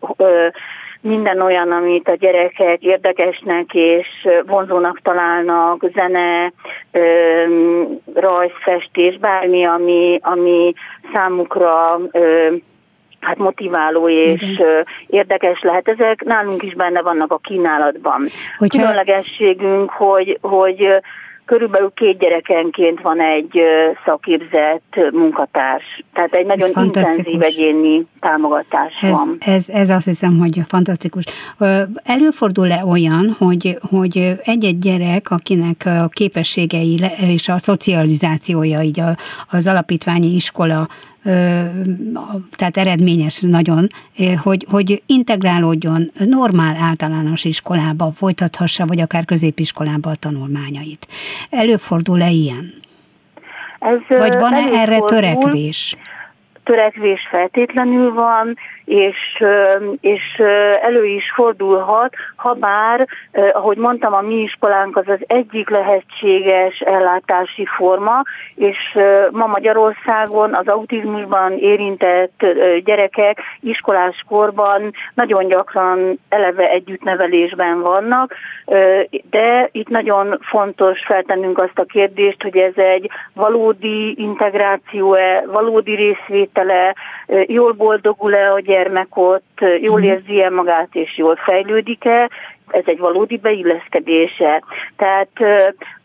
minden olyan, amit a gyerekek érdekesnek és vonzónak találnak, zene, rajzfestés, bármi, ami, ami számukra hát motiváló és Igen. érdekes lehet. Ezek nálunk is benne vannak a kínálatban. Hogyha... Különlegességünk, hogy, hogy körülbelül két gyerekenként van egy szaképzett munkatárs. Tehát egy nagyon intenzív egyéni támogatás ez, van. Ez, ez azt hiszem, hogy fantasztikus. Előfordul-e olyan, hogy, hogy egy-egy gyerek, akinek a képességei és a szocializációja így az alapítványi iskola tehát eredményes nagyon, hogy, hogy integrálódjon normál általános iskolába, folytathassa, vagy akár középiskolába a tanulmányait. Előfordul-e ilyen? Ez vagy van-e erre törekvés? Törekvés feltétlenül van, és, és elő is fordulhat, ha bár, ahogy mondtam, a mi iskolánk az az egyik lehetséges ellátási forma, és ma Magyarországon az autizmusban érintett gyerekek iskolás korban nagyon gyakran eleve együttnevelésben vannak, de itt nagyon fontos feltennünk azt a kérdést, hogy ez egy valódi integráció-e, valódi részvétele, jól boldogul-e a gyermek ott, jól mhm. érzi-e magát és jól fejlődik-e, ez egy valódi beilleszkedése. Tehát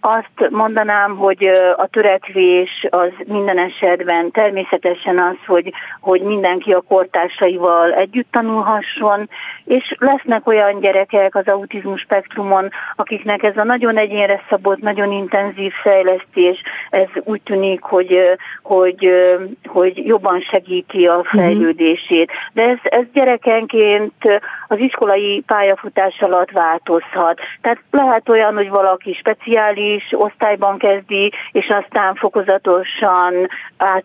azt mondanám, hogy a törekvés az minden esetben természetesen az, hogy, hogy mindenki a kortársaival együtt tanulhasson, és lesznek olyan gyerekek az autizmus spektrumon, akiknek ez a nagyon egyénre szabott, nagyon intenzív fejlesztés, ez úgy tűnik, hogy, hogy, hogy jobban segíti a mhm. fejlődését. De ez, ez gyerekenként az iskolai pályafutás alatt változhat. Tehát lehet olyan, hogy valaki speciális osztályban kezdi, és aztán fokozatosan át,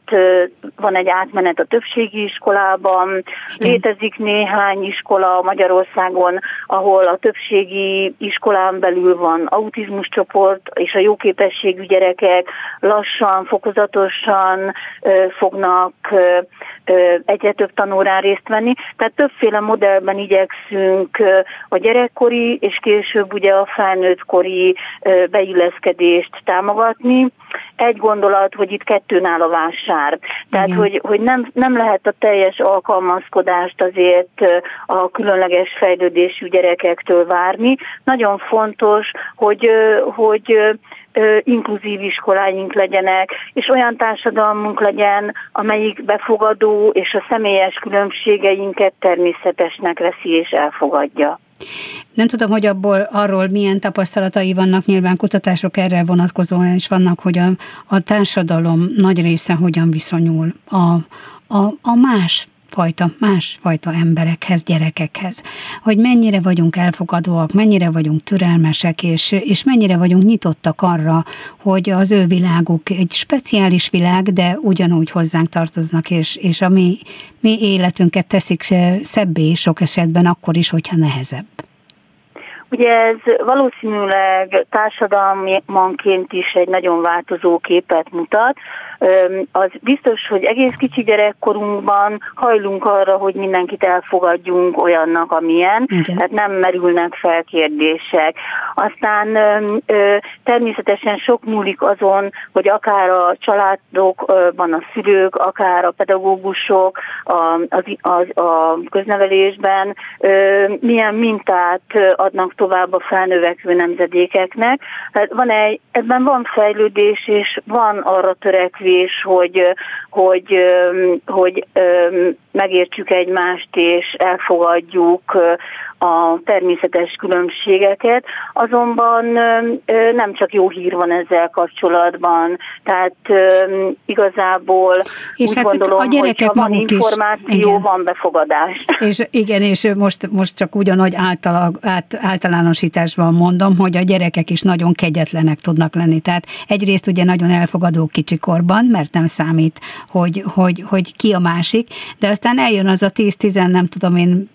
van egy átmenet a többségi iskolában. Létezik néhány iskola Magyarországon, ahol a többségi iskolán belül van autizmus csoport, és a jóképességű gyerekek lassan, fokozatosan fognak egyre több tanórán részt venni. Tehát többféle modellben igyekszünk a gyerekkori és később ugye a felnőttkori beilleszkedést támogatni. Egy gondolat, hogy itt kettőn áll a vásár. Tehát, Igen. hogy, hogy nem, nem lehet a teljes alkalmazkodást azért a különleges fejlődésű gyerekektől várni. Nagyon fontos, hogy, hogy inkluzív iskoláink legyenek, és olyan társadalmunk legyen, amelyik befogadó és a személyes különbségeinket természetesnek veszi és elfogadja. Nem tudom, hogy abból arról milyen tapasztalatai vannak, nyilván kutatások erre vonatkozóan is vannak, hogy a, a társadalom nagy része hogyan viszonyul a, a, a más fajta, másfajta emberekhez, gyerekekhez. Hogy mennyire vagyunk elfogadóak, mennyire vagyunk türelmesek, és, és mennyire vagyunk nyitottak arra, hogy az ő világuk egy speciális világ, de ugyanúgy hozzánk tartoznak, és, és a mi, mi életünket teszik szebbé sok esetben, akkor is, hogyha nehezebb. Ugye ez valószínűleg társadalmanként is egy nagyon változó képet mutat, az biztos, hogy egész kicsi gyerekkorunkban hajlunk arra, hogy mindenkit elfogadjunk olyannak, amilyen, Igen. tehát nem merülnek fel kérdések. Aztán természetesen sok múlik azon, hogy akár a családokban a szülők, akár a pedagógusok a, az, az, a köznevelésben milyen mintát adnak tovább a felnövekvő nemzedékeknek. Hát van egy, ebben van fejlődés, és van arra törekvés, és hogy, hogy, hogy megértsük egymást és elfogadjuk a természetes különbségeket, azonban nem csak jó hír van ezzel kapcsolatban, tehát igazából és úgy hát gondolom, a gyerekek hogy ha van információ, is, igen. van befogadás. És igen, és most, most csak ugyanúgy által, át, általánosításban mondom, hogy a gyerekek is nagyon kegyetlenek tudnak lenni. Tehát egyrészt ugye nagyon elfogadó kicsikorban, mert nem számít, hogy, hogy, hogy ki a másik, de aztán eljön az a 10-10, nem tudom én,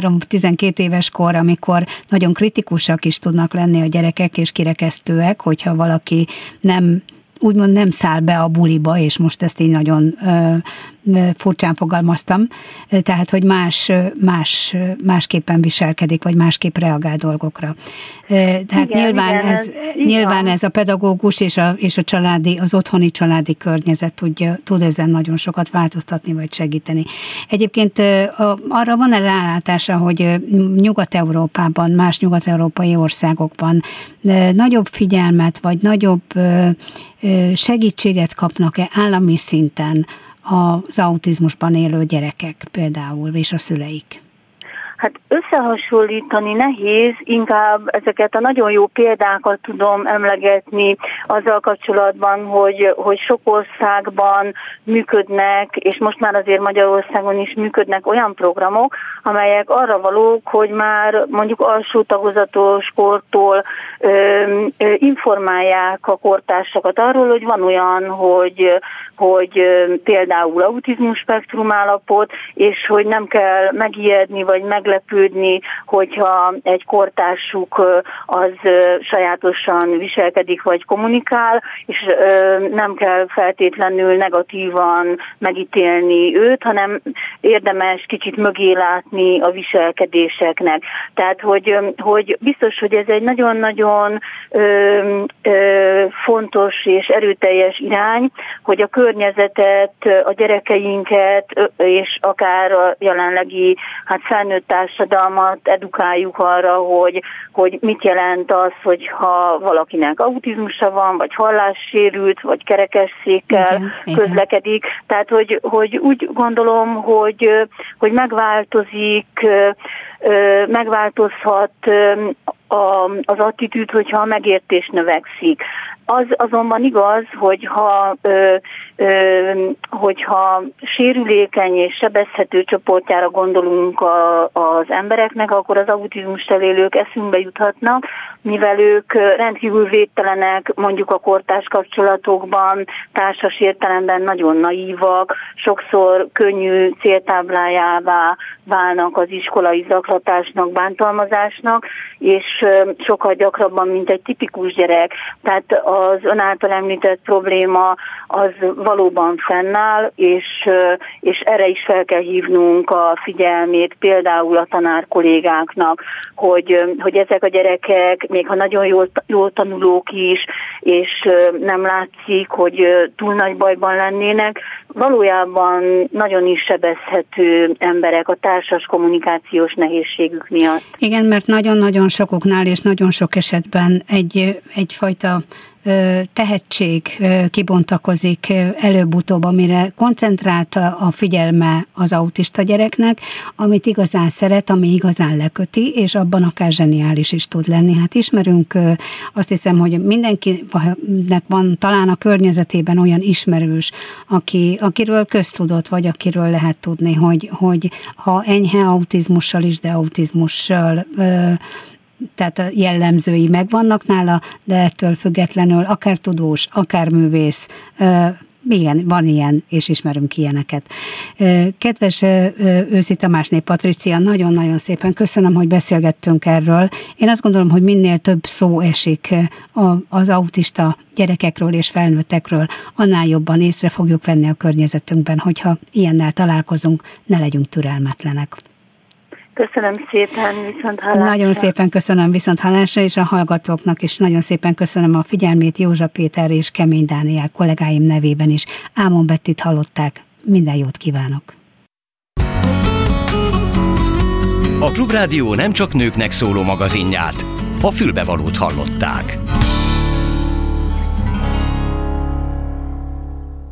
3-12 12 éves kor, amikor nagyon kritikusak is tudnak lenni a gyerekek, és kirekesztőek, hogyha valaki nem úgymond nem száll be a buliba, és most ezt így nagyon furcsán fogalmaztam, tehát, hogy más, más, másképpen viselkedik, vagy másképp reagál dolgokra. Tehát igen, nyilván, igen, ez, ez, nyilván ez a pedagógus és a, és a családi, az otthoni családi környezet tudja, tud ezen nagyon sokat változtatni, vagy segíteni. Egyébként arra van-e rálátása, hogy Nyugat-Európában, más nyugat-európai országokban nagyobb figyelmet, vagy nagyobb segítséget kapnak-e állami szinten az autizmusban élő gyerekek például, és a szüleik? Hát összehasonlítani nehéz, inkább ezeket a nagyon jó példákat tudom emlegetni azzal kapcsolatban, hogy, hogy sok országban működnek, és most már azért Magyarországon is működnek olyan programok, amelyek arra valók, hogy már mondjuk alsó tagozatos kortól ö, ö, informálják a kortársakat arról, hogy van olyan, hogy, hogy például autizmus spektrum állapot, és hogy nem kell megijedni, vagy meglepődni, hogyha egy kortársuk az sajátosan viselkedik, vagy kommunikál, és nem kell feltétlenül negatívan megítélni őt, hanem érdemes kicsit mögé látni, a viselkedéseknek. Tehát, hogy, hogy biztos, hogy ez egy nagyon-nagyon fontos és erőteljes irány, hogy a környezetet, a gyerekeinket és akár a jelenlegi hát felnőtt társadalmat edukáljuk arra, hogy, hogy mit jelent az, hogyha valakinek autizmusa van, vagy hallássérült, vagy kerekesszékkel igen, közlekedik. Igen. Tehát, hogy, hogy úgy gondolom, hogy, hogy megváltozik megváltozhat az attitűd, hogyha a megértés növekszik. Az azonban igaz, hogyha, ö, ö, hogyha sérülékeny és sebezhető csoportjára gondolunk a, az embereknek, akkor az autizmus élők eszünkbe juthatnak, mivel ők rendkívül védtelenek mondjuk a kortárs kapcsolatokban, társas értelemben nagyon naívak, sokszor könnyű céltáblájává válnak az iskolai zaklatásnak, bántalmazásnak, és sokkal gyakrabban, mint egy tipikus gyerek. Tehát az ön által említett probléma az valóban fennáll, és, és erre is fel kell hívnunk a figyelmét például a tanár kollégáknak, hogy, hogy ezek a gyerekek, még ha nagyon jól, jól tanulók is, és nem látszik, hogy túl nagy bajban lennének, valójában nagyon is sebezhető emberek a társas kommunikációs nehézségük miatt. Igen, mert nagyon-nagyon sokuk főnál, és nagyon sok esetben egy, egyfajta tehetség kibontakozik előbb-utóbb, amire koncentrálta a figyelme az autista gyereknek, amit igazán szeret, ami igazán leköti, és abban akár zseniális is tud lenni. Hát ismerünk, azt hiszem, hogy mindenkinek van talán a környezetében olyan ismerős, aki, akiről köztudott, vagy akiről lehet tudni, hogy, hogy ha enyhe autizmussal is, de autizmussal tehát a jellemzői megvannak nála, de ettől függetlenül akár tudós, akár művész, igen, van ilyen, és ismerünk ilyeneket. Kedves Őszi Tamásné Patricia, nagyon-nagyon szépen köszönöm, hogy beszélgettünk erről. Én azt gondolom, hogy minél több szó esik az autista gyerekekről és felnőttekről, annál jobban észre fogjuk venni a környezetünkben, hogyha ilyennel találkozunk, ne legyünk türelmetlenek. Köszönöm szépen, viszont hallásra. Nagyon szépen köszönöm viszont hallásra, és a hallgatóknak is nagyon szépen köszönöm a figyelmét Józsa Péter és Kemény Dániel kollégáim nevében is. Ámon Bettit hallották. Minden jót kívánok! A Klubrádió nem csak nőknek szóló magazinját, a fülbevalót hallották.